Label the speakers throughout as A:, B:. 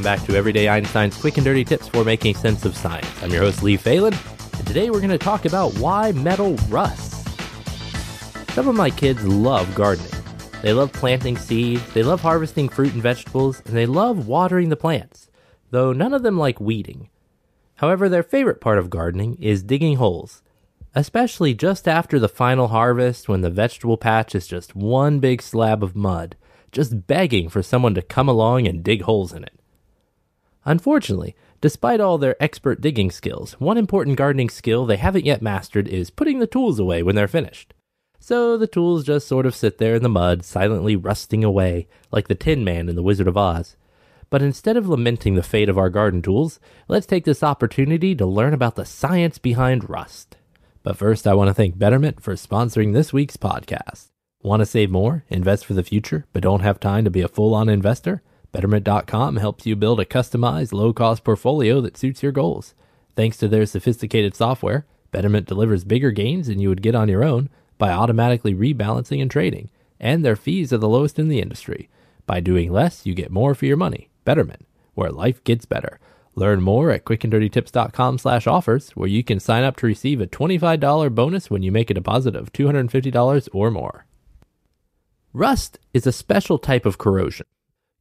A: Welcome back to Everyday Einstein's quick and dirty tips for making sense of science. I'm your host, Lee Falin, and today we're going to talk about why metal rusts. Some of my kids love gardening. They love planting seeds, they love harvesting fruit and vegetables, and they love watering the plants, though none of them like weeding. However, their favorite part of gardening is digging holes, especially just after the final harvest when the vegetable patch is just one big slab of mud, just begging for someone to come along and dig holes in it. Unfortunately, despite all their expert digging skills, one important gardening skill they haven't yet mastered is putting the tools away when they're finished. So the tools just sort of sit there in the mud, silently rusting away, like the Tin Man in The Wizard of Oz. But instead of lamenting the fate of our garden tools, let's take this opportunity to learn about the science behind rust. But first, I want to thank Betterment for sponsoring this week's podcast. Want to save more, invest for the future, but don't have time to be a full on investor? Betterment.com helps you build a customized, low cost portfolio that suits your goals. Thanks to their sophisticated software, Betterment delivers bigger gains than you would get on your own by automatically rebalancing and trading, and their fees are the lowest in the industry. By doing less, you get more for your money. Betterment, where life gets better. Learn more at quickanddirtytips.com slash offers, where you can sign up to receive a $25 bonus when you make a deposit of $250 or more. Rust is a special type of corrosion.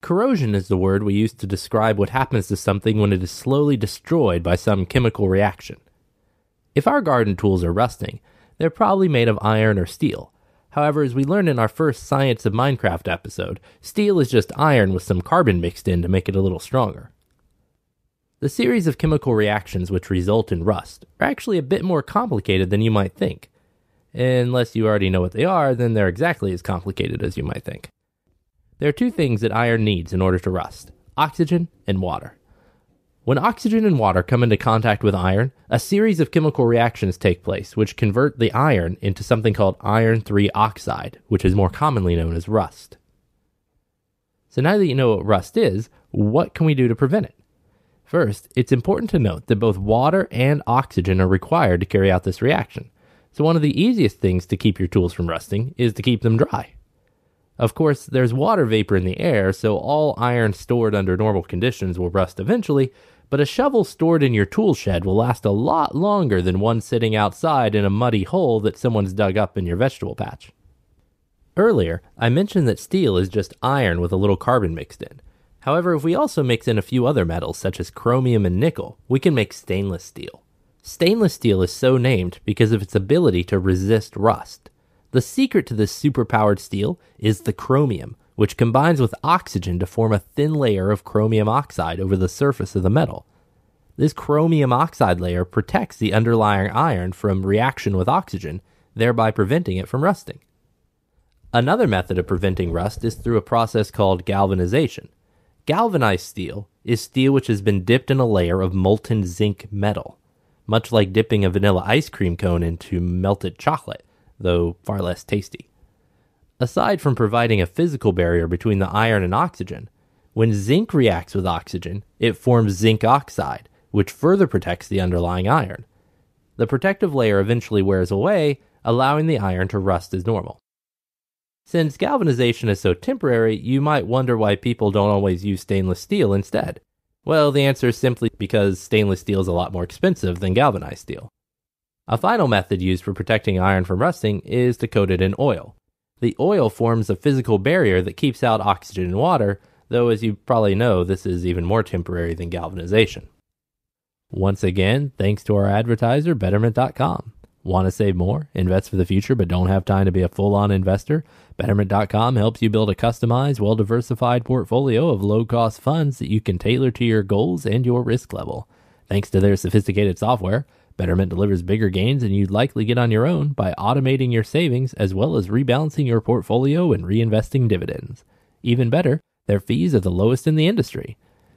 A: Corrosion is the word we use to describe what happens to something when it is slowly destroyed by some chemical reaction. If our garden tools are rusting, they're probably made of iron or steel. However, as we learned in our first Science of Minecraft episode, steel is just iron with some carbon mixed in to make it a little stronger. The series of chemical reactions which result in rust are actually a bit more complicated than you might think. Unless you already know what they are, then they're exactly as complicated as you might think. There are two things that iron needs in order to rust oxygen and water. When oxygen and water come into contact with iron, a series of chemical reactions take place which convert the iron into something called iron 3 oxide, which is more commonly known as rust. So now that you know what rust is, what can we do to prevent it? First, it's important to note that both water and oxygen are required to carry out this reaction. So one of the easiest things to keep your tools from rusting is to keep them dry. Of course, there's water vapor in the air, so all iron stored under normal conditions will rust eventually, but a shovel stored in your tool shed will last a lot longer than one sitting outside in a muddy hole that someone's dug up in your vegetable patch. Earlier, I mentioned that steel is just iron with a little carbon mixed in. However, if we also mix in a few other metals such as chromium and nickel, we can make stainless steel. Stainless steel is so named because of its ability to resist rust. The secret to this superpowered steel is the chromium, which combines with oxygen to form a thin layer of chromium oxide over the surface of the metal. This chromium oxide layer protects the underlying iron from reaction with oxygen, thereby preventing it from rusting. Another method of preventing rust is through a process called galvanization. Galvanized steel is steel which has been dipped in a layer of molten zinc metal, much like dipping a vanilla ice cream cone into melted chocolate, though far less tasty. Aside from providing a physical barrier between the iron and oxygen, when zinc reacts with oxygen, it forms zinc oxide, which further protects the underlying iron. The protective layer eventually wears away, allowing the iron to rust as normal. Since galvanization is so temporary, you might wonder why people don't always use stainless steel instead. Well, the answer is simply because stainless steel is a lot more expensive than galvanized steel. A final method used for protecting iron from rusting is to coat it in oil. The oil forms a physical barrier that keeps out oxygen and water, though, as you probably know, this is even more temporary than galvanization. Once again, thanks to our advertiser, Betterment.com. Want to save more, invest for the future, but don't have time to be a full on investor? Betterment.com helps you build a customized, well diversified portfolio of low cost funds that you can tailor to your goals and your risk level. Thanks to their sophisticated software, Betterment delivers bigger gains than you'd likely get on your own by automating your savings as well as rebalancing your portfolio and reinvesting dividends. Even better, their fees are the lowest in the industry.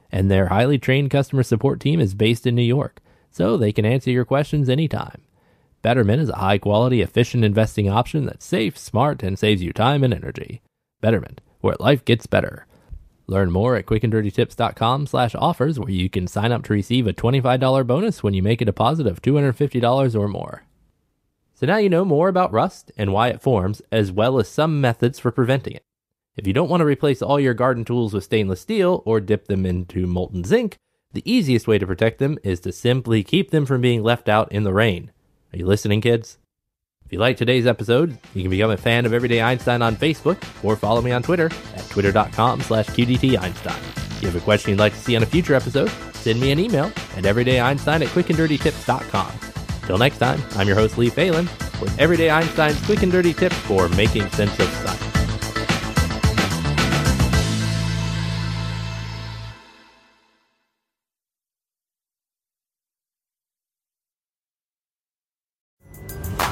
A: And their highly trained customer support team is based in New York, so they can answer your questions anytime. Betterment is a high quality, efficient investing option that's safe, smart, and saves you time and energy. Betterment, where life gets better. Learn more at quickanddirtytips.com slash offers where you can sign up to receive a $25 bonus when you make a deposit of $250 or more. So now you know more about rust and why it forms, as well as some methods for preventing it. If you don't want to replace all your garden tools with stainless steel or dip them into molten zinc, the easiest way to protect them is to simply keep them from being left out in the rain. Are you listening, kids? If you like today's episode, you can become a fan of Everyday Einstein on Facebook or follow me on Twitter at twitter.com slash qdteinstein. If you have a question you'd like to see on a future episode, send me an email at everydayeinstein at quickanddirtytips.com. Till next time, I'm your host Lee Falin with Everyday Einstein's quick and dirty tips for making sense of science.